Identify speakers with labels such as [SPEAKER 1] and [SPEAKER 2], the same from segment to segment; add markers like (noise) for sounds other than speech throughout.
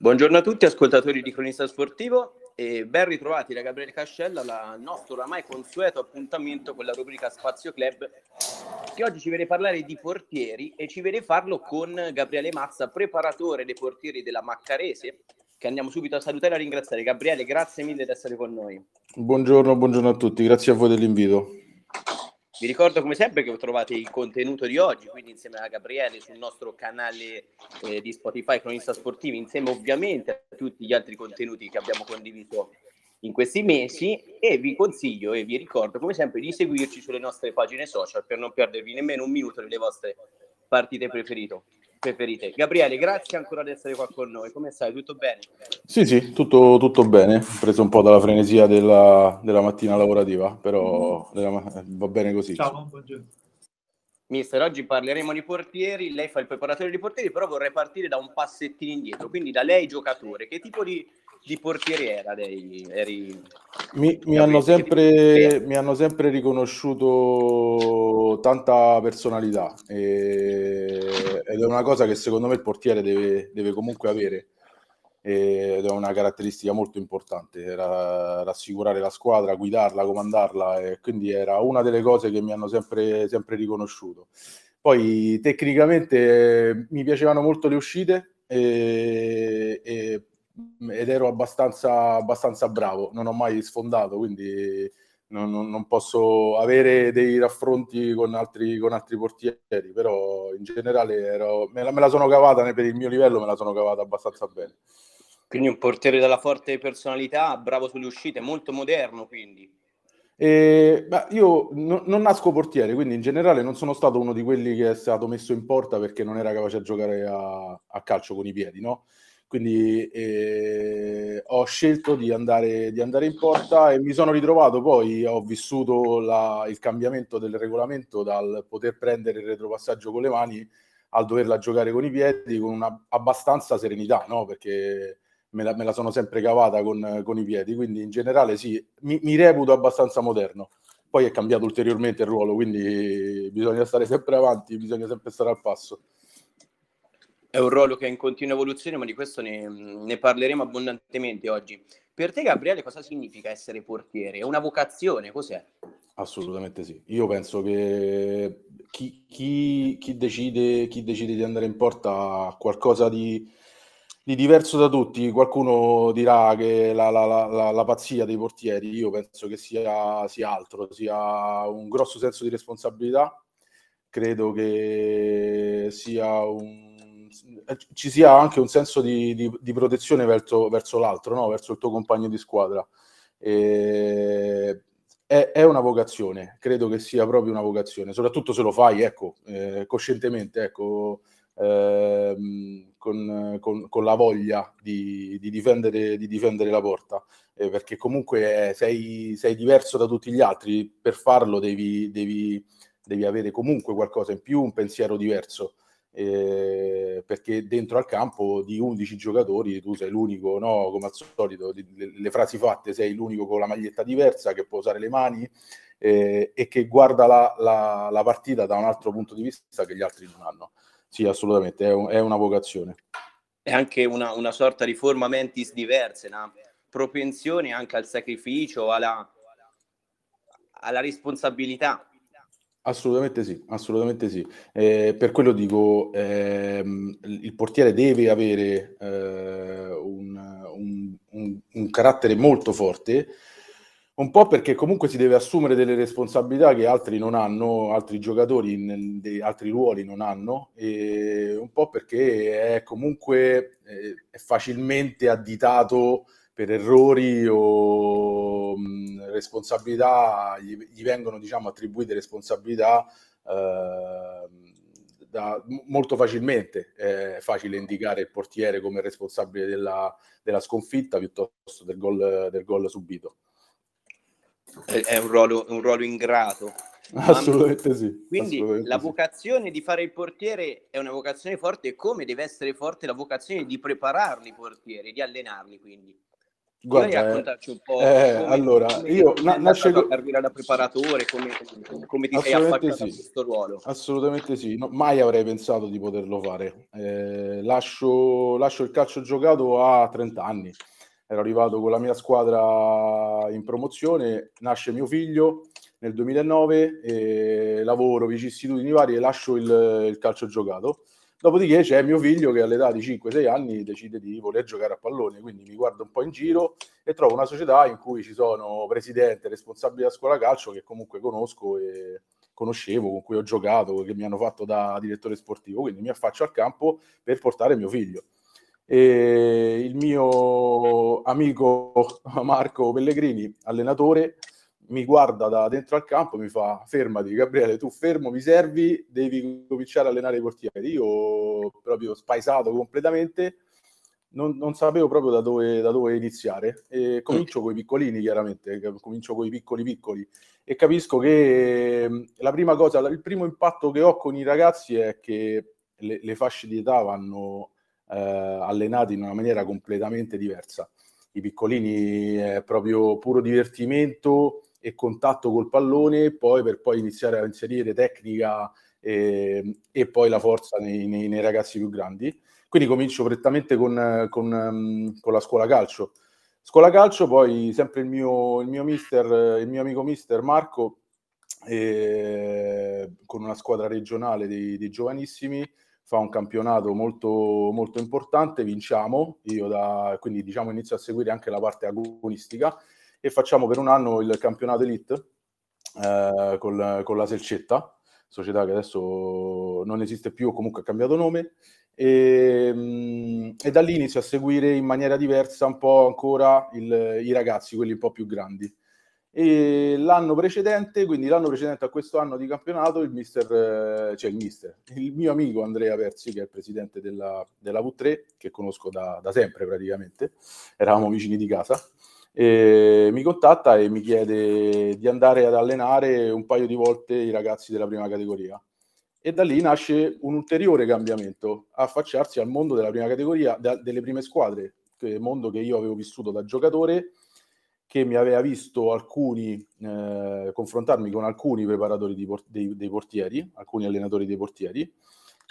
[SPEAKER 1] Buongiorno a tutti ascoltatori di Cronista Sportivo e ben ritrovati da Gabriele Cascella al nostro oramai consueto appuntamento con la rubrica Spazio Club che oggi ci vede parlare di portieri e ci vede farlo con Gabriele Mazza, preparatore dei portieri della Maccarese che andiamo subito a salutare e a ringraziare. Gabriele, grazie mille di essere con noi.
[SPEAKER 2] Buongiorno, buongiorno a tutti, grazie a voi dell'invito.
[SPEAKER 1] Vi ricordo come sempre che trovate il contenuto di oggi, quindi insieme a Gabriele sul nostro canale eh, di Spotify Cronista Sportivi, insieme ovviamente a tutti gli altri contenuti che abbiamo condiviso in questi mesi. E vi consiglio e vi ricordo come sempre di seguirci sulle nostre pagine social per non perdervi nemmeno un minuto delle vostre partite preferite preferite. Gabriele, grazie ancora di essere qua con noi. Come stai? Tutto bene?
[SPEAKER 2] Sì, sì, tutto, tutto bene. Preso un po' dalla frenesia della, della mattina lavorativa, però della, va bene così. Ciao, buongiorno.
[SPEAKER 1] Mister, oggi parleremo di portieri, lei fa il preparatore di portieri, però vorrei partire da un passettino indietro, quindi da lei giocatore. Che tipo di, di portiere era lei? Eri...
[SPEAKER 2] Mi, mi, hanno sempre, mi, hanno sempre, riconosciuto tanta personalità e, ed è una cosa che secondo me il portiere deve, deve comunque avere ed è una caratteristica molto importante, era rassicurare la squadra, guidarla, comandarla e quindi era una delle cose che mi hanno sempre, sempre riconosciuto. Poi tecnicamente mi piacevano molto le uscite e, e ed ero abbastanza, abbastanza bravo, non ho mai sfondato, quindi non, non, posso avere dei raffronti con altri, con altri portieri, però in generale ero, me, la, me la sono cavata per il mio livello, me la sono cavata abbastanza bene.
[SPEAKER 1] Quindi un portiere dalla forte personalità, bravo sulle uscite, molto moderno quindi.
[SPEAKER 2] E, beh, io no, non nasco portiere, quindi in generale non sono stato uno di quelli che è stato messo in porta perché non era capace a giocare a, a calcio con i piedi, no? Quindi eh, ho scelto di andare, di andare, in porta e mi sono ritrovato poi, ho vissuto la, il cambiamento del regolamento dal poter prendere il retropassaggio con le mani al doverla giocare con i piedi con una abbastanza serenità, no? perché me la, me la sono sempre cavata con, con, i piedi, quindi in generale sì, mi, mi reputo abbastanza moderno. Poi è cambiato ulteriormente il ruolo, quindi bisogna stare sempre avanti, bisogna sempre stare al passo.
[SPEAKER 1] È un ruolo che è in continua evoluzione, ma di questo ne, ne, parleremo abbondantemente oggi. Per te, Gabriele, cosa significa essere portiere? È una vocazione? Cos'è?
[SPEAKER 2] Assolutamente sì. Io penso che chi, chi, chi, decide, chi decide, di andare in porta ha qualcosa di, di diverso da tutti. Qualcuno dirà che la, la, la, la, pazzia dei portieri, io penso che sia, sia altro, sia un grosso senso di responsabilità. Credo che sia un ci sia anche un senso di, di, di protezione verso, verso l'altro, no? verso il tuo compagno di squadra. E, è, è, una vocazione, credo che sia proprio una vocazione, soprattutto se lo fai, ecco, eh, coscientemente, ecco, ehm, con, con, con, la voglia di, di, difendere, di difendere, la porta, eh, perché comunque sei, sei, diverso da tutti gli altri, per farlo devi, devi, devi avere comunque qualcosa in più, un pensiero diverso eh, perché dentro al campo di 11 giocatori tu sei l'unico, no? come al solito, le, le, frasi fatte, sei l'unico con la maglietta diversa che può usare le mani eh, e che guarda la, la, la, partita da un altro punto di vista che gli altri non hanno. Sì, assolutamente, è, un, è una vocazione.
[SPEAKER 1] È anche una, una sorta di forma mentis diverse, una propensione anche al sacrificio, alla, alla responsabilità
[SPEAKER 2] Assolutamente sì, assolutamente sì. Eh, per quello dico, ehm, il portiere deve avere eh, un, un, un, un, carattere molto forte, un po' perché comunque si deve assumere delle responsabilità che altri non hanno, altri giocatori in, in altri ruoli non hanno, e un po' perché è comunque eh, è facilmente additato per errori o mh, responsabilità, gli, gli, vengono diciamo, attribuite responsabilità eh, da, molto facilmente. È facile indicare il portiere come responsabile della, della sconfitta piuttosto del gol, del gol subito.
[SPEAKER 1] È un ruolo, un ruolo ingrato. (laughs)
[SPEAKER 2] Assolutamente sì.
[SPEAKER 1] Quindi
[SPEAKER 2] assolutamente
[SPEAKER 1] la vocazione sì. di fare il portiere è una vocazione forte, come deve essere forte la vocazione di prepararli i portieri, di allenarli quindi. Guarda, raccontarci un po'
[SPEAKER 2] eh, come, allora, come io
[SPEAKER 1] na- nasce la carriera da preparatore, come, come ti sei affacciato sì. a questo ruolo?
[SPEAKER 2] Assolutamente sì, no, mai avrei pensato di poterlo fare. Eh, lascio, lascio il calcio giocato a 30 anni. Ero arrivato con la mia squadra in promozione, nasce mio figlio nel 2009, e lavoro vicissitudini varie e lascio il, il calcio giocato Dopodiché c'è mio figlio che all'età di 5-6 anni decide di voler giocare a pallone, quindi mi guardo un po' in giro e trovo una società in cui ci sono presidente, responsabili della scuola calcio che comunque conosco e conoscevo, con cui ho giocato, che mi hanno fatto da direttore sportivo, quindi mi affaccio al campo per portare mio figlio. E il mio amico Marco Pellegrini, allenatore, mi guarda da dentro al campo e mi fa fermati Gabriele, tu fermo, mi servi, devi cominciare a allenare i portieri. Io proprio spaesato completamente, non, non sapevo proprio da dove, da dove iniziare e comincio con i piccolini chiaramente, comincio con i piccoli piccoli e capisco che mm, la prima cosa, il primo impatto che ho con i ragazzi è che le, le fasce di età vanno eh, allenate in una maniera completamente diversa. I piccolini è proprio puro divertimento, e contatto col pallone, poi per poi iniziare a inserire tecnica e, e poi la forza nei, nei, nei, ragazzi più grandi. Quindi comincio prettamente con, con, con, la scuola calcio. Scuola calcio, poi sempre il mio, il mio mister, il mio amico mister Marco, eh, con una squadra regionale dei, dei, giovanissimi, fa un campionato molto, molto importante, vinciamo, io da, quindi diciamo inizio a seguire anche la parte agonistica e facciamo per un anno il campionato elite eh, con, con la Selcetta, società che adesso non esiste più, comunque ha cambiato nome, e, mm, e, da lì inizio a seguire in maniera diversa un po' ancora il, i ragazzi, quelli un po' più grandi. E l'anno precedente, quindi l'anno precedente a questo anno di campionato, il mister, cioè il mister, il mio amico Andrea Persi, che è il presidente della, della V3, che conosco da, da sempre praticamente, eravamo vicini di casa, e mi contatta e mi chiede di andare ad allenare un paio di volte i ragazzi della prima categoria. E da lì nasce un ulteriore cambiamento, affacciarsi al mondo della prima categoria, da, delle prime squadre, che mondo che io avevo vissuto da giocatore, che mi aveva visto alcuni, eh, confrontarmi con alcuni preparatori por- dei, dei, portieri, alcuni allenatori dei portieri,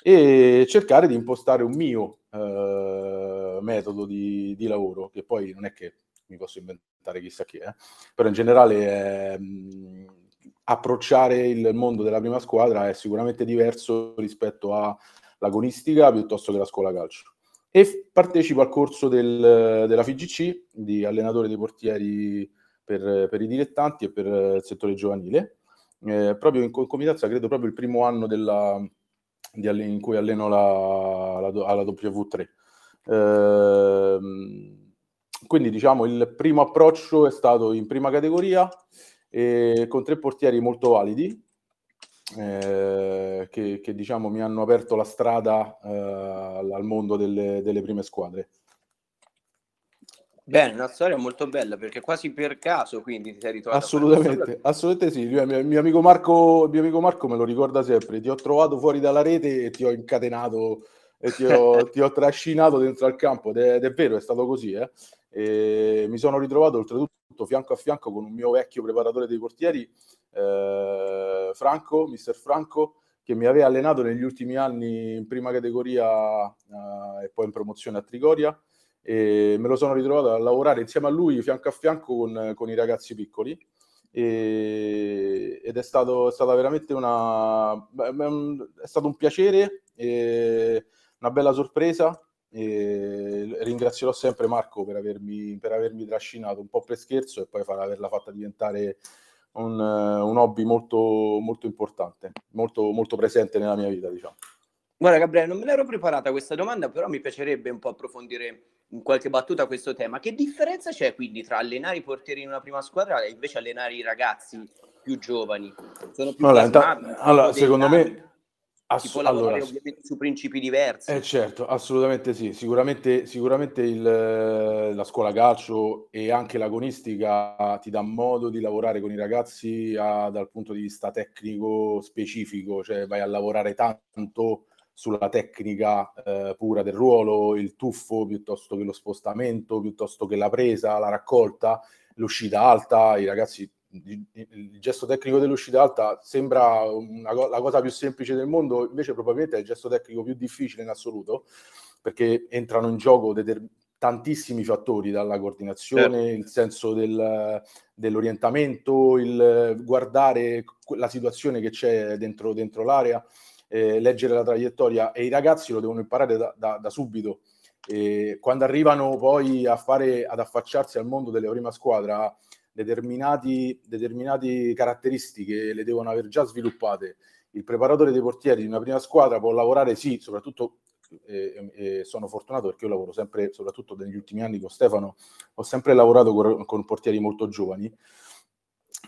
[SPEAKER 2] e cercare di impostare un mio eh, metodo di, di lavoro, che poi non è che mi posso inventare chissà chi, eh? però in generale eh, approcciare il mondo della prima squadra è sicuramente diverso rispetto all'agonistica piuttosto che la scuola calcio. E partecipo al corso del, della FIGC di allenatore dei portieri per, per, i dilettanti e per il settore giovanile, eh, proprio in comitanza, credo proprio il primo anno della, di, in cui alleno la, la, alla W3. Eh, quindi diciamo il primo approccio è stato in prima categoria eh, con tre portieri molto validi eh, che, che, diciamo mi hanno aperto la strada eh, al mondo delle, delle, prime squadre.
[SPEAKER 1] Bene, una storia molto bella perché quasi per caso quindi ti sei ritrovato
[SPEAKER 2] assolutamente, assolutamente sì. Mio, mio, amico Marco, mio amico Marco me lo ricorda sempre. Ti ho trovato fuori dalla rete e ti ho incatenato e ti ho, (laughs) ti ho trascinato dentro al campo ed è, ed è vero, è stato così. Eh? E mi sono ritrovato oltretutto fianco a fianco con un mio vecchio preparatore dei portieri, eh, Franco, mister Franco, che mi aveva allenato negli ultimi anni in prima categoria eh, e poi in promozione a Trigoria. E me lo sono ritrovato a lavorare insieme a lui fianco a fianco con, con i ragazzi piccoli. E, ed è stato, è stata veramente una è stato un piacere una bella sorpresa e ringrazierò sempre Marco per avermi, per avermi trascinato un po' per scherzo e poi far, averla fatta diventare un, un hobby molto, molto importante, molto, molto presente nella mia vita, diciamo.
[SPEAKER 1] Guarda Gabriele, non me l'ero preparata questa domanda, però mi piacerebbe un po' approfondire in qualche battuta questo tema. Che differenza c'è quindi tra allenare i portieri in una prima squadra e invece allenare i ragazzi più giovani? Sono più
[SPEAKER 2] allora, allora secondo me
[SPEAKER 1] Ass- si può lavorare allora, ovviamente su principi diversi.
[SPEAKER 2] Eh certo, assolutamente sì. Sicuramente, sicuramente il, la scuola calcio e anche l'agonistica ti dà modo di lavorare con i ragazzi a, dal punto di vista tecnico specifico, cioè vai a lavorare tanto sulla tecnica eh, pura del ruolo, il tuffo piuttosto che lo spostamento, piuttosto che la presa, la raccolta, l'uscita alta, i ragazzi il gesto tecnico dell'uscita alta sembra una, la cosa più semplice del mondo, invece probabilmente è il gesto tecnico più difficile in assoluto, perché entrano in gioco deter- tantissimi fattori, dalla coordinazione, certo. il senso del, dell'orientamento, il guardare la situazione che c'è dentro, dentro l'area, eh, leggere la traiettoria e i ragazzi lo devono imparare da, da, da subito. E quando arrivano poi a fare, ad affacciarsi al mondo della prima squadra, determinate caratteristiche le devono aver già sviluppate. Il preparatore dei portieri di una prima squadra può lavorare, sì, soprattutto eh, eh, sono fortunato perché io lavoro sempre, soprattutto negli ultimi anni con Stefano, ho sempre lavorato con, con portieri molto giovani,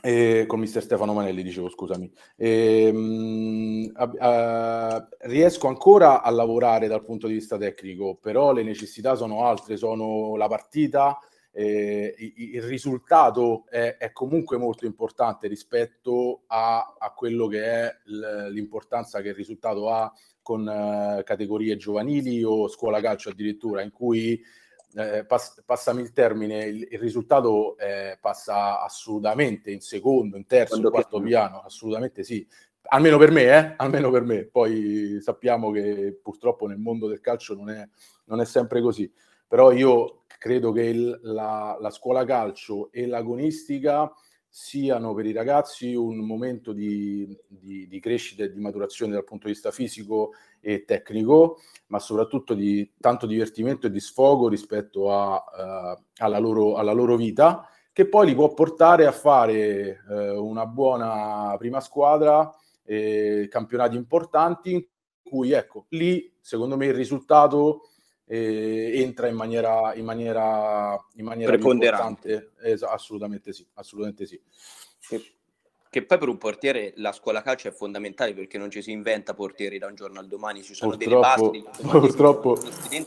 [SPEAKER 2] eh, con mister Stefano Manelli, dicevo, scusami. Eh, mh, uh, riesco ancora a lavorare dal punto di vista tecnico, però le necessità sono altre, sono la partita, eh, il risultato è, è, comunque molto importante rispetto a, a quello che è l'importanza che il risultato ha con uh, categorie giovanili o scuola calcio addirittura, in cui eh, pass- passami il termine, il, il risultato eh, passa assolutamente in secondo, in terzo, in quarto piano, assolutamente sì. Almeno per me, eh? almeno per me. Poi sappiamo che purtroppo nel mondo del calcio non è, non è sempre così. Però io credo che il, la, la scuola calcio e l'agonistica siano per i ragazzi un momento di, di, di, crescita e di maturazione dal punto di vista fisico e tecnico, ma soprattutto di tanto divertimento e di sfogo rispetto a, uh, alla, loro, alla, loro, vita, che poi li può portare a fare uh, una buona prima squadra, eh, campionati importanti, in cui ecco, lì secondo me il risultato eh, entra in maniera, in maniera, in maniera preponderante. Es- assolutamente sì, assolutamente sì.
[SPEAKER 1] Che, che, poi per un portiere la scuola calcio è fondamentale perché non ci si inventa portieri da un giorno al domani, ci sono
[SPEAKER 2] purtroppo,
[SPEAKER 1] delle
[SPEAKER 2] basi. Purtroppo,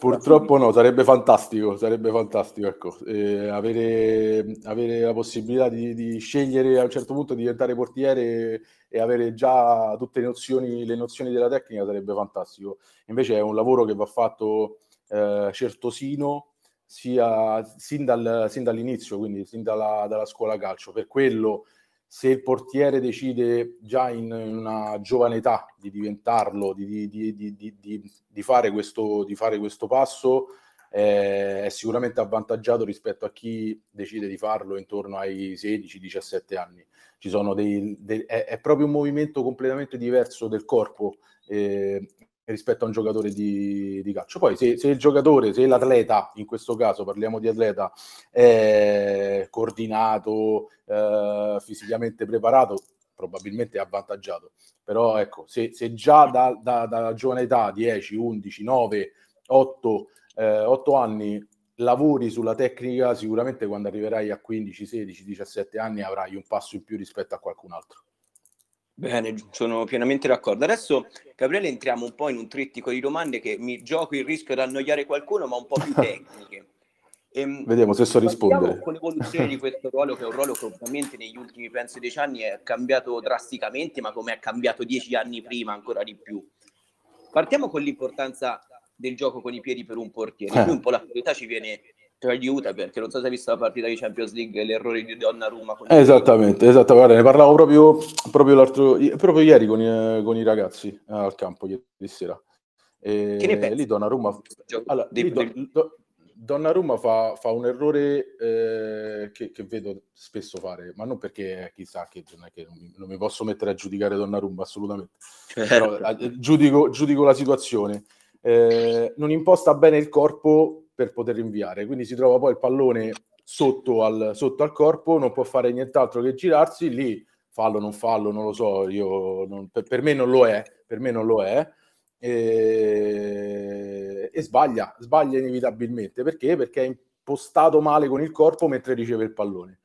[SPEAKER 2] purtroppo no, sarebbe fantastico, sarebbe fantastico ecco. eh, avere, avere, la possibilità di, di, scegliere a un certo punto di diventare portiere e avere già tutte le nozioni, le nozioni della tecnica sarebbe fantastico. Invece è un lavoro che va fatto eh, certosino sia sin, dal, sin, dall'inizio, quindi sin dalla, dalla, scuola calcio. Per quello, se il portiere decide già in una giovane età di diventarlo, di, di, di, di fare, questo, fare, questo, passo, eh, è sicuramente avvantaggiato rispetto a chi decide di farlo intorno ai 16-17 anni. Ci dei, dei, è, è, proprio un movimento completamente diverso del corpo eh, rispetto a un giocatore di, di calcio. Poi se, se, il giocatore, se l'atleta, in questo caso parliamo di atleta, è coordinato, eh, fisicamente preparato, probabilmente è avvantaggiato. Però ecco, se, se già da, da, da, giovane età, 10, 11, 9, 8, eh, 8 anni, lavori sulla tecnica, sicuramente quando arriverai a 15, 16, 17 anni avrai un passo in più rispetto a qualcun altro.
[SPEAKER 1] Bene, sono pienamente d'accordo. Adesso, Gabriele, entriamo un po' in un trittico di domande che mi gioco il rischio di annoiare qualcuno, ma un po' più (laughs) tecniche.
[SPEAKER 2] Ehm, Vediamo se so rispondere.
[SPEAKER 1] Con l'evoluzione di questo ruolo, che è un ruolo che ovviamente negli ultimi, penso, dieci anni è cambiato drasticamente, ma come è cambiato dieci anni prima ancora di più. Partiamo con l'importanza del gioco con i piedi per un portiere. Eh. Qui un po' l'attualità ci viene ti aiuta perché non so se hai visto la partita di Champions League l'errore di Donnarumma
[SPEAKER 2] esattamente, esattamente ne parlavo proprio, proprio, l'altro, proprio ieri con i, con i ragazzi eh, al campo ieri sera e che ne pensi? lì Donnarumma allora, lì Don, Donnarumma fa, fa un errore eh, che, che, vedo spesso fare, ma non perché chissà che non, che non, mi, non mi posso mettere a giudicare Donnarumma assolutamente, certo. però eh, giudico, giudico, la situazione. Eh, non imposta bene il corpo per poter inviare. Quindi si trova poi il pallone sotto al, sotto al corpo, non può fare nient'altro che girarsi, lì fallo, non fallo, non lo so, io non, per, per, me non lo è, per me non lo è. E, e sbaglia, sbaglia inevitabilmente perché? Perché è impostato male con il corpo mentre riceve il pallone.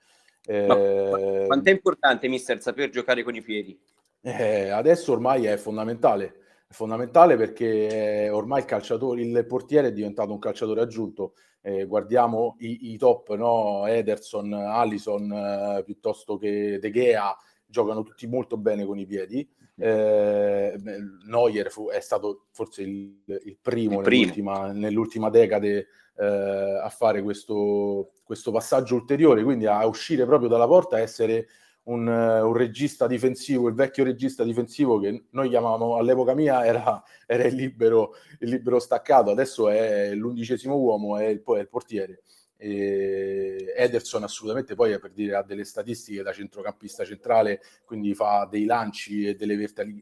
[SPEAKER 1] Eh, quanto è importante, mister, saper giocare con i piedi?
[SPEAKER 2] Eh, adesso ormai è fondamentale è fondamentale perché ormai il calciatore, il portiere è diventato un calciatore aggiunto. Eh, guardiamo i, i, top, no? Ederson, Allison, eh, piuttosto che De Gea, giocano tutti molto bene con i piedi. Eh, Neuer fu, è stato forse il, il primo, il primo. Nell'ultima, nell'ultima, decade eh, a fare questo, questo, passaggio ulteriore, quindi a uscire proprio dalla porta, a essere un, un, regista difensivo, il vecchio regista difensivo che noi chiamavamo all'epoca mia era, era il, libero, il, libero, staccato, adesso è l'undicesimo uomo, è il, è il portiere. E Ederson assolutamente poi per dire ha delle statistiche da centrocampista centrale, quindi fa dei lanci e delle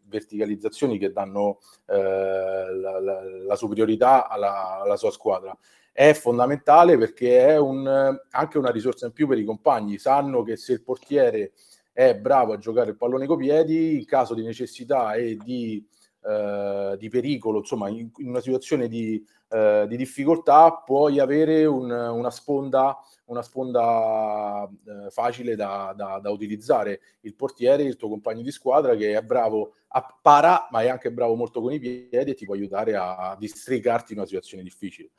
[SPEAKER 2] verticalizzazioni che danno eh, la, la, la, superiorità alla, alla, sua squadra. È fondamentale perché è un, anche una risorsa in più per i compagni, sanno che se il portiere è bravo a giocare il pallone coi piedi, in caso di necessità e di, eh, di pericolo, insomma in, in una situazione di eh, di difficoltà puoi avere un, una sponda, una sponda eh, facile da, da, da, utilizzare. Il portiere, il tuo compagno di squadra che è bravo a para, ma è anche bravo molto con i piedi e ti può aiutare a districarti in una situazione difficile.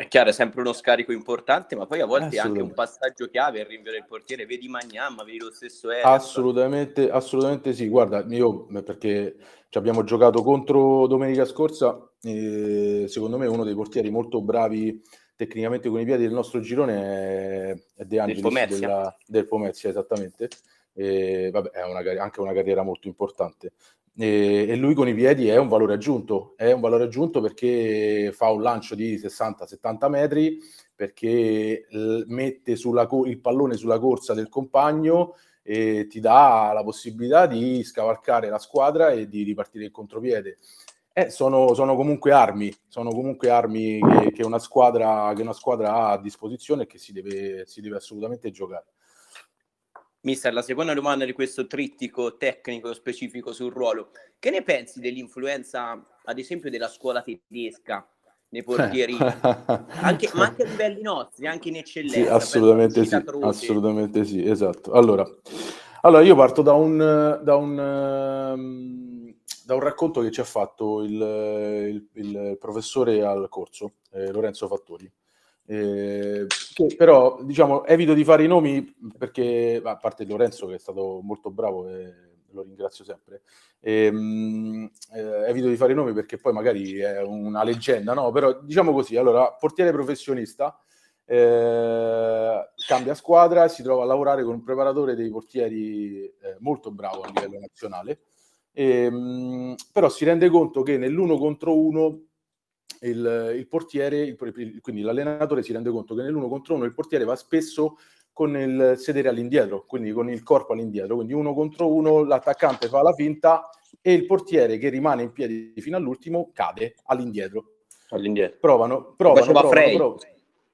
[SPEAKER 1] È chiaro, è sempre uno scarico importante, ma poi a volte è anche un passaggio chiave il rinvio del portiere. Vedi Magnam, vedi lo stesso
[SPEAKER 2] Ederson. Assolutamente, assolutamente sì. Guarda, io perché ci abbiamo giocato contro domenica scorsa, e secondo me uno dei portieri molto bravi tecnicamente con i piedi del nostro girone è, è De Angelis del Pomezia, della, del Pomezia esattamente. E, vabbè, è una, anche una carriera molto importante e, lui con i piedi è un valore aggiunto, è un valore aggiunto perché fa un lancio di 60-70 metri, perché mette sulla, il pallone sulla corsa del compagno e ti dà la possibilità di scavalcare la squadra e di ripartire il contropiede. Eh, sono, sono, comunque armi, sono comunque armi che, che, una squadra, che una squadra ha a disposizione e che si deve, si deve assolutamente giocare.
[SPEAKER 1] Mister, la seconda domanda di questo trittico tecnico specifico sul ruolo. Che ne pensi dell'influenza, ad esempio, della scuola tedesca nei portieri, (laughs) anche, ma anche a livelli nostri, anche in eccellenza?
[SPEAKER 2] Sì, assolutamente sì, assolutamente sì, esatto. Allora, allora io parto da un, da un, ehm, da un racconto che ci ha fatto il, il, il professore al corso, eh, Lorenzo Fattori. Eh, che però diciamo evito di fare i nomi perché a parte Lorenzo che è stato molto bravo e lo ringrazio sempre ehm, eh, evito di fare i nomi perché poi magari è una leggenda no? Però diciamo così allora portiere professionista eh, cambia squadra si trova a lavorare con un preparatore dei portieri eh, molto bravo a livello nazionale ehm, però si rende conto che nell'uno contro uno il, il portiere, il, quindi l'allenatore si rende conto che nell'uno contro uno il portiere va spesso con il sedere all'indietro, quindi con il corpo all'indietro, quindi uno contro uno, l'attaccante fa la finta e il portiere che rimane in piedi fino all'ultimo cade all'indietro.
[SPEAKER 1] All'indietro.
[SPEAKER 2] Provano, provano, provano, provano,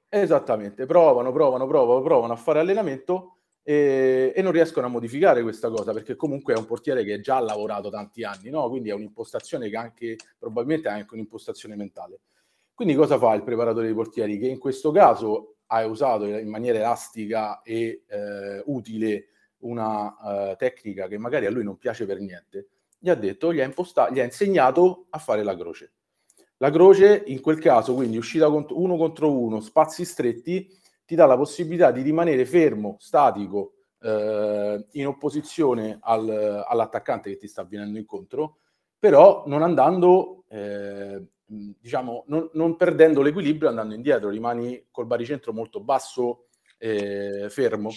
[SPEAKER 2] Esattamente, provano, provano, provano, provano a fare allenamento e, e, non riescono a modificare questa cosa perché comunque è un portiere che già ha lavorato tanti anni, no? quindi è un'impostazione che anche probabilmente è anche un'impostazione mentale. Quindi cosa fa il preparatore dei portieri? Che in questo caso ha usato in maniera elastica e eh, utile una uh, tecnica che magari a lui non piace per niente, gli ha detto, gli ha, imposta- gli ha insegnato a fare la croce. La croce in quel caso, quindi uscita cont- uno contro uno, spazi stretti, ti dà la possibilità di rimanere fermo, statico, eh, in opposizione al, all'attaccante che ti sta venendo incontro, però non andando, eh, diciamo, non, non, perdendo l'equilibrio andando indietro, rimani col baricentro molto basso, eh, fermo.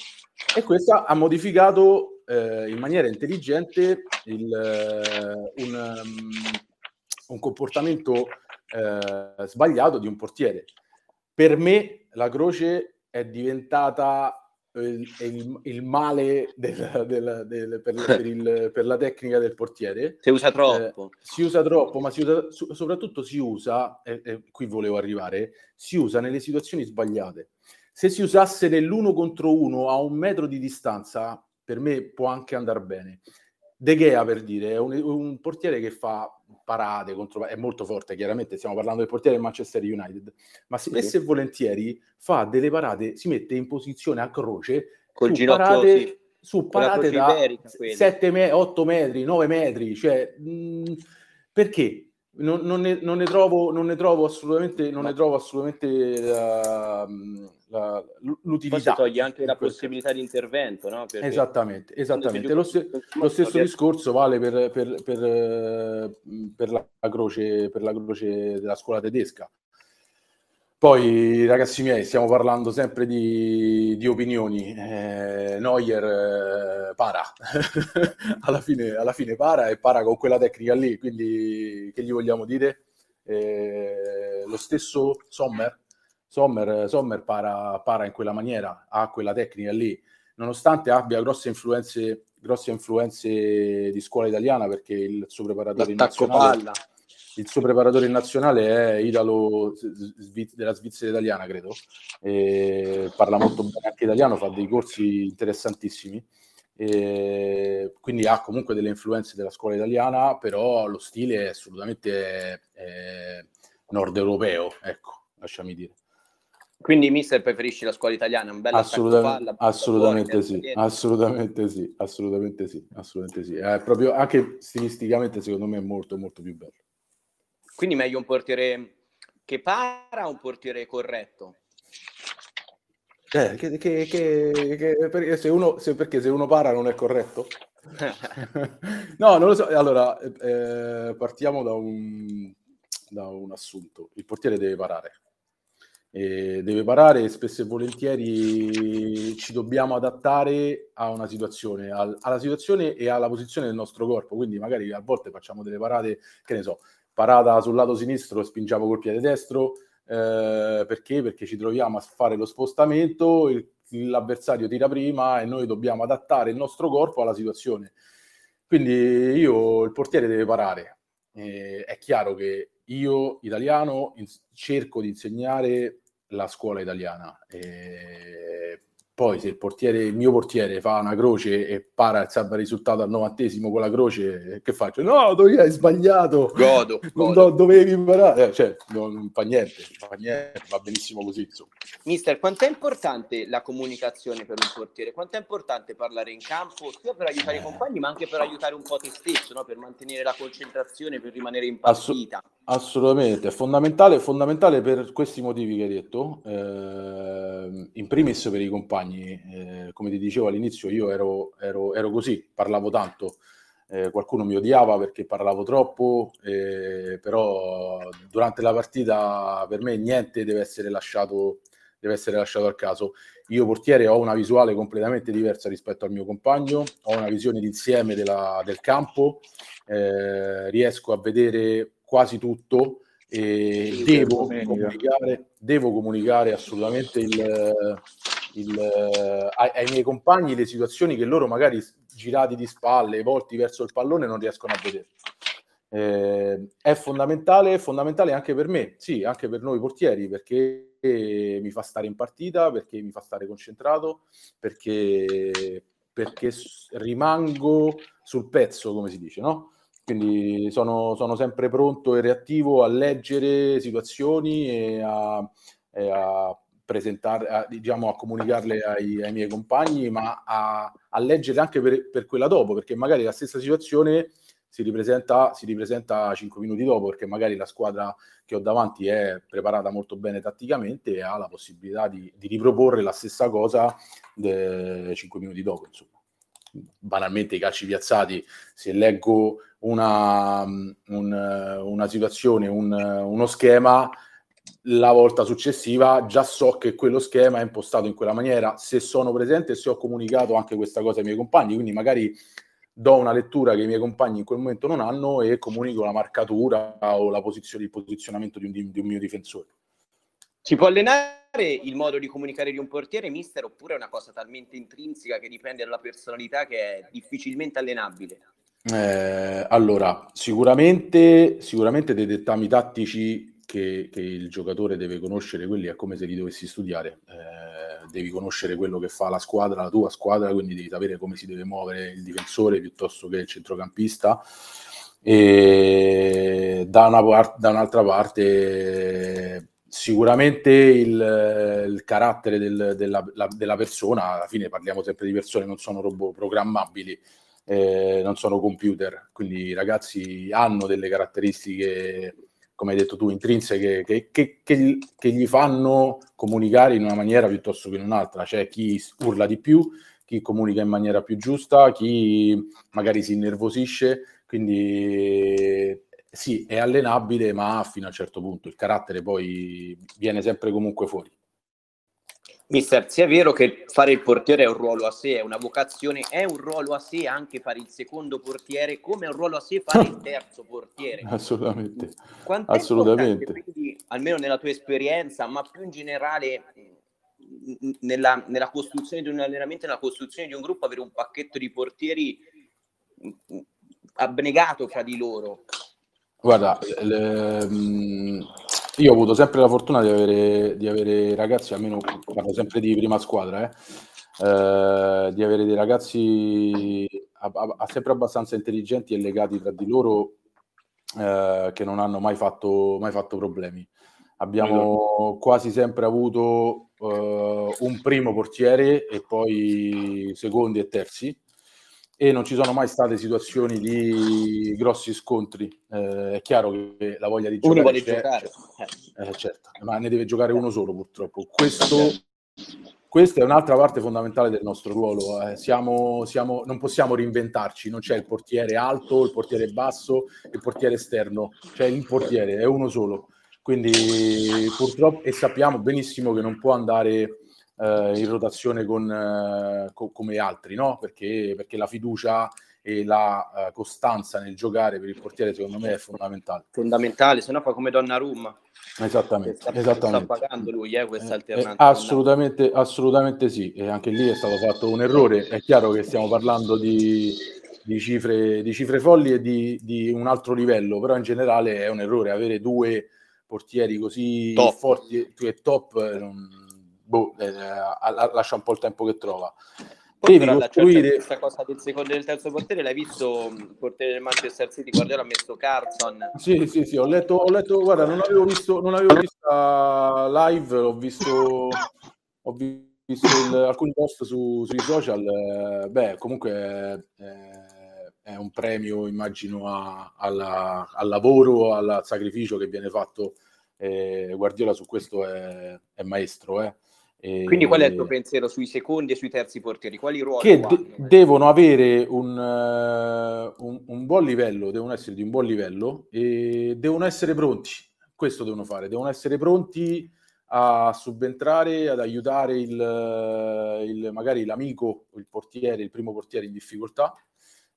[SPEAKER 2] E questo ha modificato eh, in maniera intelligente il, eh, un, un, comportamento eh, sbagliato di un portiere. Per me la croce è diventata il, il, il male del, del, del, per, per, il, (laughs) per, la tecnica del portiere.
[SPEAKER 1] Si usa troppo.
[SPEAKER 2] Eh, si usa troppo, ma si usa, soprattutto si usa, e, e qui volevo arrivare, si usa nelle situazioni sbagliate. Se si usasse nell'uno contro uno a un metro di distanza, per me può anche andare bene. De Gea, per dire, è un, un portiere che fa parate, contro, è molto forte, chiaramente stiamo parlando del portiere del Manchester United, ma spesso e volentieri fa delle parate, si mette in posizione a croce
[SPEAKER 1] Col su parate, sì.
[SPEAKER 2] su parate da iberica, 7 me- 8 metri, 9 metri, cioè mh, perché? Non, non, ne, non, ne, trovo, non ne trovo assolutamente, non ne trovo assolutamente la, la, l'utilità.
[SPEAKER 1] Poi toglie anche la possibilità di intervento, no?
[SPEAKER 2] Perché esattamente, esattamente. Lo, st- lo, stesso discorso vale per, per, per, per, la croce, per la croce della scuola tedesca. Poi, ragazzi miei, stiamo parlando sempre di, di opinioni. Eh, Neuer eh, para, (laughs) alla, fine, alla, fine, para e para con quella tecnica lì, quindi che gli vogliamo dire? Eh, lo stesso Sommer, Sommer, Sommer para, para, in quella maniera, ha quella tecnica lì, nonostante abbia grosse influenze, grosse influenze di scuola italiana perché il suo preparatore
[SPEAKER 1] L'attacco nazionale... Palla
[SPEAKER 2] il suo preparatore nazionale è Italo della Svizzera italiana, credo. E parla molto bene anche italiano, fa dei corsi interessantissimi. E quindi ha comunque delle influenze della scuola italiana, però lo stile è assolutamente è nord europeo, ecco, lasciami dire.
[SPEAKER 1] Quindi mister preferisci la scuola italiana, un bel
[SPEAKER 2] assolutamente, assolutamente sì, assolutamente sì, assolutamente sì, assolutamente sì. È proprio anche stilisticamente secondo me è molto molto più bello.
[SPEAKER 1] Quindi meglio un portiere che para o un portiere corretto?
[SPEAKER 2] Eh, che, che, che, perché, se uno, se, perché se uno para non è corretto? (laughs) no, non lo so. Allora, eh, partiamo da un, da un assunto. Il portiere deve parare. E deve parare e spesso e volentieri ci dobbiamo adattare a una situazione, al, alla situazione e alla posizione del nostro corpo. Quindi magari a volte facciamo delle parate, che ne so, parata sul lato sinistro spingiamo col piede destro, eh, perché? Perché ci troviamo a fare lo spostamento, il, l'avversario tira prima e noi dobbiamo adattare il nostro corpo alla situazione. Quindi io, il portiere deve parare. Eh, è chiaro che io, italiano, in, cerco di insegnare la scuola italiana. Eh, poi se il portiere, il mio portiere fa una croce e para il salva risultato al novantesimo con la croce, che faccio? No, tu hai sbagliato.
[SPEAKER 1] Godo. (laughs)
[SPEAKER 2] Non do, dovevi imparare. Eh, cioè, non fa niente, non fa niente, va benissimo così. Insomma.
[SPEAKER 1] Mister, quanto è importante la comunicazione per un portiere? Quanto è importante parlare in campo, sia per aiutare eh. i compagni, ma anche per aiutare un po' te stesso, no? per mantenere la concentrazione, per rimanere in partita?
[SPEAKER 2] Assu- assolutamente, è fondamentale, fondamentale per questi motivi che hai detto. Eh, in primis per i compagni compagni. Eh, come ti dicevo all'inizio, io ero, ero, ero così, parlavo tanto. Eh, qualcuno mi odiava perché parlavo troppo, eh, però durante la partita per me niente deve essere lasciato, deve essere lasciato al caso. Io portiere ho una visuale completamente diversa rispetto al mio compagno, ho una visione d'insieme della, del campo, eh, riesco a vedere quasi tutto e devo comunicare, devo comunicare assolutamente il, il, eh, ai, ai, miei compagni le situazioni che loro magari girati di spalle, volti verso il pallone non riescono a vedere. Eh, è fondamentale, fondamentale anche per me, sì, anche per noi portieri, perché mi fa stare in partita, perché mi fa stare concentrato, perché, perché rimango sul pezzo, come si dice, no? Quindi sono, sono sempre pronto e reattivo a leggere situazioni e a, e a a, diciamo, a comunicarle ai, ai, miei compagni, ma a, a leggere anche per, per, quella dopo, perché magari la stessa situazione si ripresenta, si ripresenta 5 minuti dopo, perché magari la squadra che ho davanti è preparata molto bene tatticamente e ha la possibilità di, di riproporre la stessa cosa 5 minuti dopo. Insomma. Banalmente i calci piazzati, se leggo una, un, una situazione, un, uno schema, la volta successiva già so che quello schema è impostato in quella maniera, se sono presente e se ho comunicato anche questa cosa ai miei compagni, quindi magari do una lettura che i miei compagni in quel momento non hanno e comunico la marcatura o la posizione, il posizionamento di un, di un mio difensore.
[SPEAKER 1] Si può allenare il modo di comunicare di un portiere, mister, oppure è una cosa talmente intrinseca che dipende dalla personalità che è difficilmente allenabile?
[SPEAKER 2] Eh, allora, sicuramente, sicuramente dei dettami tattici che, che, il giocatore deve conoscere quelli è come se li dovessi studiare. Eh, devi conoscere quello che fa la squadra, la tua squadra, quindi devi sapere come si deve muovere il difensore piuttosto che il centrocampista. E da, una par- da un'altra parte, sicuramente il, il carattere del, della, la, della persona, alla fine parliamo sempre di persone, non sono robot programmabili eh, non sono computer, quindi i ragazzi hanno delle caratteristiche, come hai detto tu, intrinseche che, che, che, che gli fanno comunicare in una maniera piuttosto che in un'altra. C'è chi urla di più, chi comunica in maniera più giusta, chi magari si innervosisce, quindi sì, è allenabile, ma fino a un certo punto il carattere poi viene sempre comunque fuori.
[SPEAKER 1] Mister, sia vero che fare il portiere è un ruolo a sé, è una vocazione, è un ruolo a sé anche fare il secondo portiere, come è un ruolo a sé fare il (laughs) terzo portiere.
[SPEAKER 2] Assolutamente.
[SPEAKER 1] Quanto Assolutamente. Quindi, almeno nella tua esperienza, ma più in generale nella, nella costruzione di un allenamento, nella costruzione di un gruppo, avere un pacchetto di portieri abnegato fra di loro?
[SPEAKER 2] Guarda, le, io ho avuto sempre la fortuna di avere, di avere ragazzi, almeno parlo sempre di prima squadra, eh, eh, di avere dei ragazzi a, a, sempre abbastanza intelligenti e legati tra di loro eh, che non hanno mai fatto, mai fatto problemi. Abbiamo quasi sempre avuto uh, un primo portiere e poi secondi e terzi e non ci sono mai state situazioni di grossi scontri. Eh, è chiaro che la voglia di giocare
[SPEAKER 1] uno vuole giocare,
[SPEAKER 2] eh, certo, ma ne deve giocare uno solo purtroppo. Questo, questa è un'altra parte fondamentale del nostro ruolo. Eh, siamo, siamo, non possiamo reinventarci, non c'è il portiere alto, il portiere basso, il portiere esterno, c'è il portiere, è uno solo. Quindi purtroppo, e sappiamo benissimo che non può andare eh, in rotazione con, eh, co- come altri, no? Perché, perché la fiducia e la uh, costanza nel giocare per il portiere secondo me è fondamentale.
[SPEAKER 1] Fondamentale, se no fa come Donnarumma.
[SPEAKER 2] Esattamente,
[SPEAKER 1] sta,
[SPEAKER 2] esattamente.
[SPEAKER 1] sta pagando lui eh, questa
[SPEAKER 2] eh,
[SPEAKER 1] alternativa.
[SPEAKER 2] Eh, assolutamente, assolutamente sì, e anche lì è stato fatto un errore. È chiaro che stiamo parlando di, di, cifre, di cifre folli e di, di, un altro livello, però in generale è un errore avere due portieri così top. forti e top. Non, boh, eh, lascia un po' il tempo che trova.
[SPEAKER 1] Poi Devi costruire... questa cosa del secondo e del terzo portiere, l'hai visto il portiere del Manchester City, Guardiola ha messo Carson.
[SPEAKER 2] Sì, sì, sì, ho letto, ho letto guarda, non avevo visto, non avevo vista live, ho visto, ho visto il, alcuni post su, sui social, eh, beh, comunque eh, è un premio, immagino, a, alla, al lavoro, al sacrificio che viene fatto. Eh, Guardiola su questo è, è maestro, eh.
[SPEAKER 1] E... Quindi qual è il tuo pensiero sui secondi e sui terzi portieri? Quali ruoli
[SPEAKER 2] che de- devono avere un, uh, un, un, buon livello, devono essere di un buon livello e devono essere pronti. Questo devono fare, devono essere pronti a subentrare, ad aiutare il, il magari l'amico, il portiere, il primo portiere in difficoltà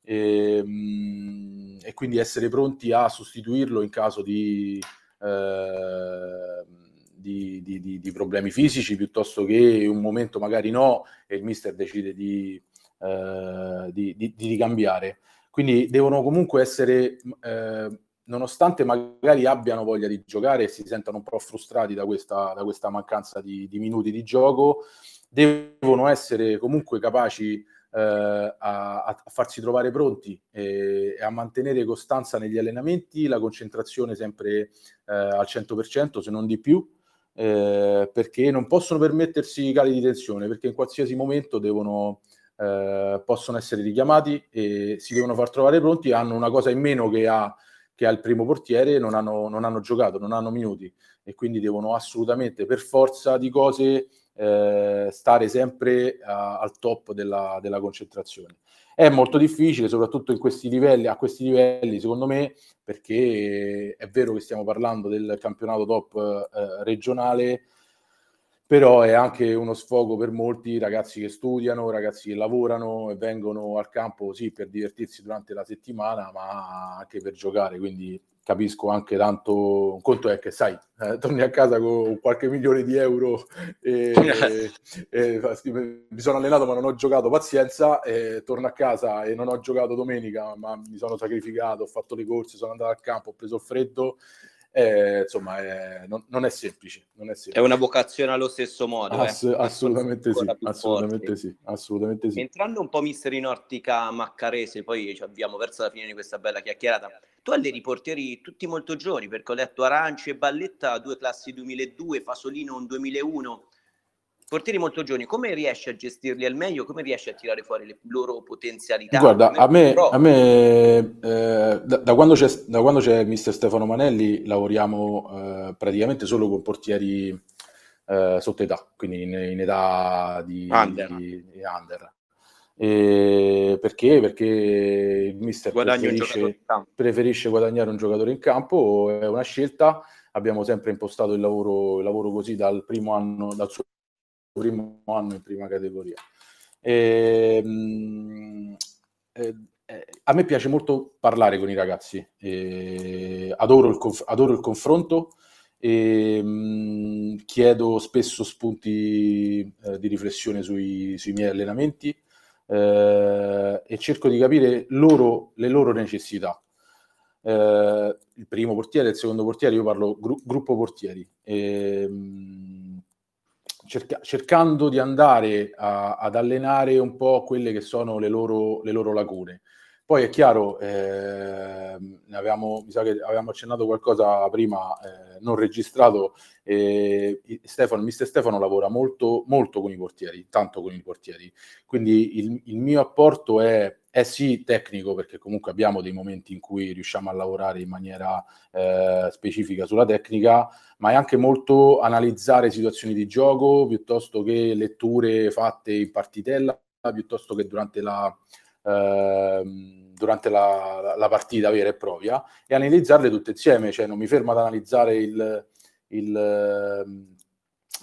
[SPEAKER 2] e, um, e quindi essere pronti a sostituirlo in caso di... Uh, di, di, di, di, problemi fisici piuttosto che un momento magari no e il mister decide di, eh, di cambiare. Quindi devono comunque essere, eh, nonostante magari abbiano voglia di giocare e si sentano un po' frustrati da questa, da questa mancanza di, minuti di gioco, devono essere comunque capaci eh, a, a, farsi trovare pronti e, e, a mantenere costanza negli allenamenti, la concentrazione sempre eh, al 100%, se non di più, eh, perché non possono permettersi cali di tensione, perché in qualsiasi momento devono, eh, possono essere richiamati e si devono far trovare pronti, hanno una cosa in meno che ha, che ha il primo portiere, non hanno, non hanno giocato, non hanno minuti e quindi devono assolutamente per forza di cose eh, stare sempre a, al top della, della concentrazione. È molto difficile, soprattutto in questi livelli, a questi livelli, secondo me, perché è vero che stiamo parlando del campionato top eh, regionale, però è anche uno sfogo per molti ragazzi che studiano, ragazzi che lavorano e vengono al campo sì per divertirsi durante la settimana, ma anche per giocare, quindi capisco anche tanto, un conto è che sai, eh, torni a casa con qualche milione di euro e, (laughs) e, e, mi sono allenato ma non ho giocato, pazienza, e torno a casa e non ho giocato domenica ma mi sono sacrificato, ho fatto le corse, sono andato al campo, ho preso il freddo, eh, insomma è, non, non, è semplice, non, è semplice,
[SPEAKER 1] è una vocazione allo stesso modo.
[SPEAKER 2] Ass- eh. assolutamente, sì, assolutamente sì, assolutamente sì.
[SPEAKER 1] Entrando un po' mister in ortica Maccarese, poi ci abbiamo verso la fine di questa bella chiacchierata. Tu hai dei riportieri tutti molto giovani, perché ho letto Aranci e Balletta, due classi 2002, Fasolino un 2001. Portieri molto giovani, come riesci a gestirli al meglio? Come riesci a tirare fuori le loro potenzialità?
[SPEAKER 2] Guarda, a me, a me eh, da, da, quando da, quando c'è, mister Stefano Manelli lavoriamo eh, praticamente solo con portieri eh, sotto età, quindi in, in età di under. Di, di under. E perché? Perché il mister preferisce, preferisce, guadagnare un giocatore in campo, è una scelta. Abbiamo sempre impostato il lavoro, il lavoro così dal primo anno, dal suo primo anno in prima categoria. E, ehm, eh, eh, a me piace molto parlare con i ragazzi, eh, adoro, il conf- adoro il confronto e mh, mm, chiedo spesso spunti eh, di riflessione sui, sui miei allenamenti eh, e cerco di capire loro, le loro necessità. Eh, il primo portiere, il secondo portiere, io parlo gru- gruppo portieri, e, ehm, mh, cerca- cercando di andare a, ad allenare un po' quelle che sono le loro, le loro lacune. Poi è chiaro, eh, avevamo, mi sa che avevamo accennato qualcosa prima, eh, non registrato, eh, Stefano, mister Stefano lavora molto, molto con i portieri, tanto con i portieri, quindi il, il mio apporto è, è, sì tecnico, perché comunque abbiamo dei momenti in cui riusciamo a lavorare in maniera eh, specifica sulla tecnica, ma è anche molto analizzare situazioni di gioco, piuttosto che letture fatte in partitella, piuttosto che durante la Ehm, durante la, la, partita vera e propria e analizzarle tutte insieme, cioè non mi fermo ad analizzare il, il, ehm,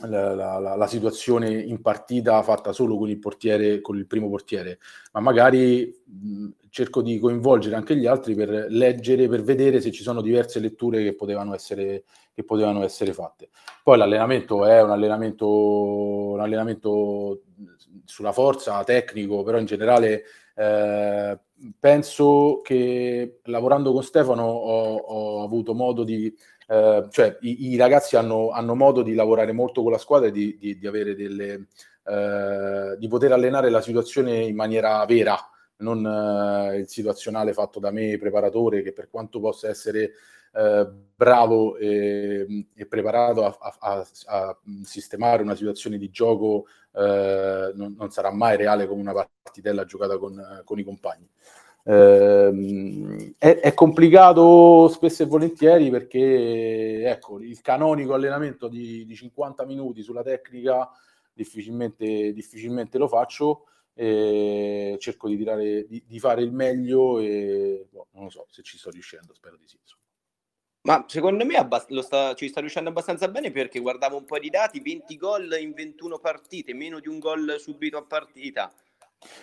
[SPEAKER 2] la, la, la, situazione in partita fatta solo con il portiere, con il primo portiere, ma magari mh, cerco di coinvolgere anche gli altri per leggere, per vedere se ci sono diverse letture che potevano essere, che potevano essere fatte. Poi l'allenamento è un allenamento, un allenamento sulla forza, tecnico, però in generale eh, penso che lavorando con Stefano ho, ho avuto modo di, eh, cioè i, i ragazzi hanno, hanno, modo di lavorare molto con la squadra e di, di, di avere delle, eh, di poter allenare la situazione in maniera vera, non eh, il situazionale fatto da me, preparatore, che per quanto possa essere eh, bravo e, e preparato a, a, a, sistemare una situazione di gioco eh, non, non, sarà mai reale come una partitella giocata con, con i compagni. Eh, è, è, complicato spesso e volentieri perché ecco, il canonico allenamento di, di 50 minuti sulla tecnica difficilmente, difficilmente lo faccio e cerco di, tirare, di, di fare il meglio e boh, non lo so se ci sto riuscendo, spero di sì.
[SPEAKER 1] Ma secondo me abbast- sta, ci sta riuscendo abbastanza bene perché guardavo un po' di dati, 20 gol in 21 partite, meno di un gol subito a partita.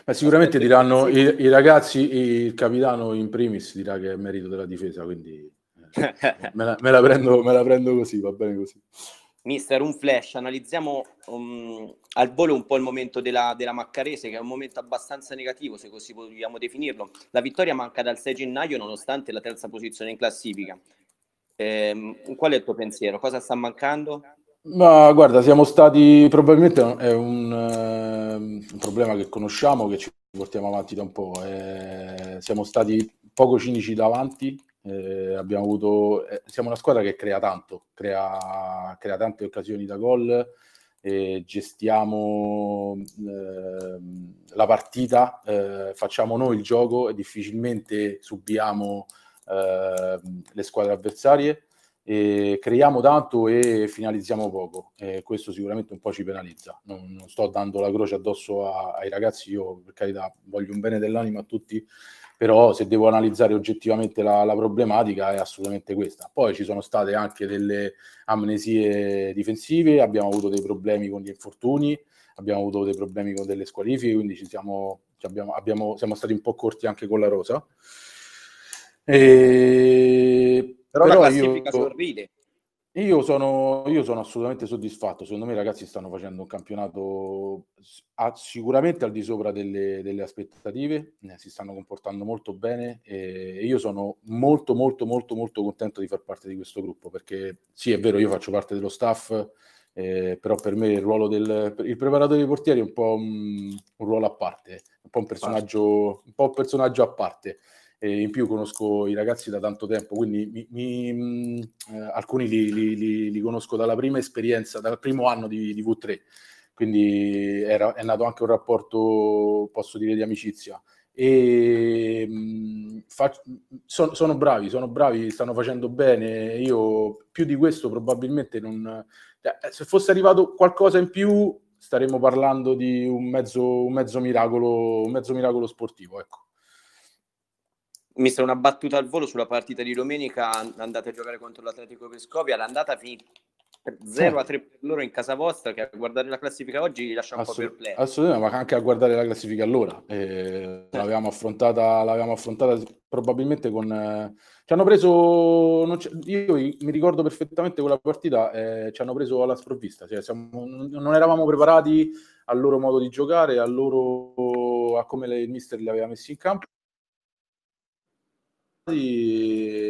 [SPEAKER 2] Ma sicuramente diranno i, i, ragazzi, il capitano in primis dirà che è merito della difesa, quindi eh, me, la, me, la prendo, me, la, prendo, così, va bene così.
[SPEAKER 1] Mister, un flash, analizziamo um, al volo un po' il momento della, della, Maccarese, che è un momento abbastanza negativo, se così vogliamo definirlo. La vittoria manca dal 6 gennaio, nonostante la terza posizione in classifica. Eh, qual è il tuo pensiero? Cosa sta mancando?
[SPEAKER 2] Ma guarda, siamo stati probabilmente è un, uh, un, problema che conosciamo, che ci portiamo avanti da un po'. Eh, siamo stati poco cinici davanti. Eh, avuto, eh, siamo una squadra che crea tanto, crea, crea tante occasioni da gol, gestiamo ehm, la partita, eh, facciamo noi il gioco e difficilmente subiamo eh, le squadre avversarie. E creiamo tanto e finalizziamo poco. E questo sicuramente un po' ci penalizza. Non, non sto dando la croce addosso a, ai ragazzi. Io per carità voglio un bene dell'anima a tutti. Però se devo analizzare oggettivamente la, la, problematica è assolutamente questa. Poi ci sono state anche delle amnesie difensive, abbiamo avuto dei problemi con gli infortuni, abbiamo avuto dei problemi con delle squalifiche, quindi ci siamo, ci abbiamo, abbiamo, siamo stati un po' corti anche con la rosa.
[SPEAKER 1] E... Però, la classifica io, sorride.
[SPEAKER 2] Io sono, io sono, assolutamente soddisfatto. Secondo me i ragazzi stanno facendo un campionato a, sicuramente al di sopra delle, delle aspettative, eh, si stanno comportando molto bene e io sono molto molto molto molto contento di far parte di questo gruppo perché sì è vero io faccio parte dello staff, eh, però per me il ruolo del il preparatore dei portieri è un po' un, un ruolo a parte, un po' un personaggio, un po' un personaggio a parte e in più conosco i ragazzi da tanto tempo, quindi mi, mi, mm, eh, alcuni li, li, li, li, conosco dalla prima esperienza, dal primo anno di, di V3, quindi era, è nato anche un rapporto, posso dire, di amicizia. E mh, fa, sono, sono bravi, sono bravi, stanno facendo bene. Io più di questo probabilmente non. Eh, se fosse arrivato qualcosa in più, staremmo parlando di un mezzo, un mezzo miracolo, un mezzo miracolo sportivo. Ecco.
[SPEAKER 1] Mister, una battuta al volo sulla partita di domenica, andate a giocare contro l'Atletico Vescovia, l'andata finì 0 a 3 per loro in casa vostra che a guardare la classifica oggi lascia un Assolut- po' perplesso.
[SPEAKER 2] Assolutamente, ma anche a guardare la classifica allora. Eh, l'avevamo, affrontata, l'avevamo affrontata probabilmente con... Eh, ci hanno preso... io mi ricordo perfettamente quella partita, eh, ci hanno preso alla sprovvista. Cioè, siamo, non eravamo preparati al loro modo di giocare, loro, a come il mister li aveva messi in campo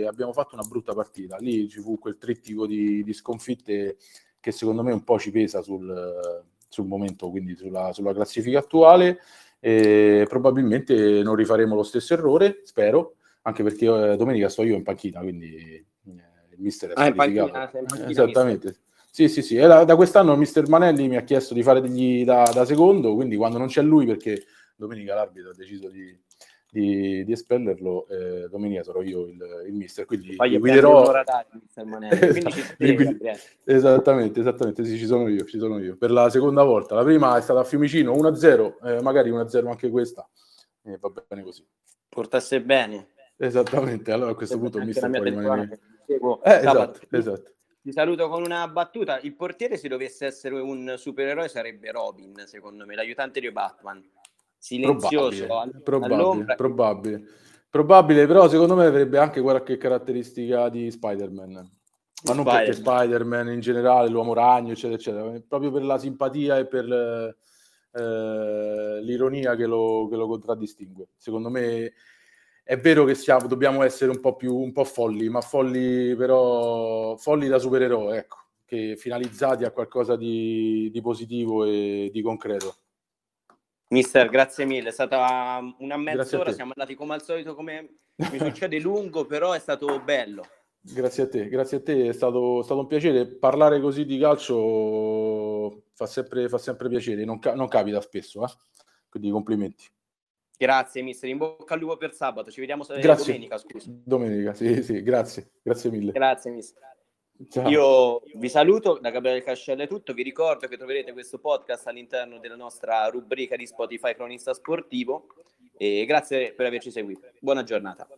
[SPEAKER 2] abbiamo fatto una brutta partita. Lì ci fu quel trittico di, di sconfitte che secondo me un po' ci pesa sul, sul momento, quindi sulla, sulla, classifica attuale. E probabilmente non rifaremo lo stesso errore, spero, anche perché eh, domenica sto io in panchina, quindi eh, il mister è ah, in panchina, in panchina, Esattamente. Mister. Sì, sì, sì. Da, da, quest'anno il mister Manelli mi ha chiesto di fare degli da, da secondo, quindi quando non c'è lui, perché domenica l'arbitro ha deciso di, di, di espellerlo, eh, domenica sarò io il, il mister, quindi Poi guiderò... (laughs) esattamente, esattamente, sì, ci sono io, ci sono io. Per la seconda volta, la prima è stata a Fiumicino 1-0, eh, magari 1-0 anche questa, eh, va bene così.
[SPEAKER 1] Portasse bene.
[SPEAKER 2] Esattamente, allora a questo punto il mister può rimanere...
[SPEAKER 1] Eh, esatto, esatto. Ti saluto con una battuta. Il portiere, se dovesse essere un supereroe, sarebbe Robin, secondo me, l'aiutante di Batman silenzioso
[SPEAKER 2] probabile, probabile, probabile, probabile, però secondo me avrebbe anche qualche caratteristica di Spider-Man. Ma non Spider-Man. perché Spider-Man in generale, l'uomo ragno, eccetera, eccetera, proprio per la simpatia e per eh, l'ironia che lo, che lo contraddistingue. Secondo me è vero che siamo, dobbiamo essere un po' più un po' folli, ma folli però folli da supereroe, ecco, che finalizzati a qualcosa di, di positivo e di concreto.
[SPEAKER 1] Mister, grazie mille, è stata una mezz'ora, siamo andati come al solito, come mi succede lungo, però è stato bello.
[SPEAKER 2] Grazie a te, grazie a te, è stato, stato un piacere. Parlare così di calcio fa sempre, fa sempre piacere, non, non capita spesso, eh? quindi complimenti.
[SPEAKER 1] Grazie mister, in bocca al lupo per sabato, ci vediamo grazie. domenica, scusa.
[SPEAKER 2] Domenica, sì, sì, grazie, grazie mille.
[SPEAKER 1] Grazie mister. Ciao. Io vi saluto, da Gabriele Cascella è tutto, vi ricordo che troverete questo podcast all'interno della nostra rubrica di Spotify Cronista Sportivo e grazie per averci seguito. Buona giornata.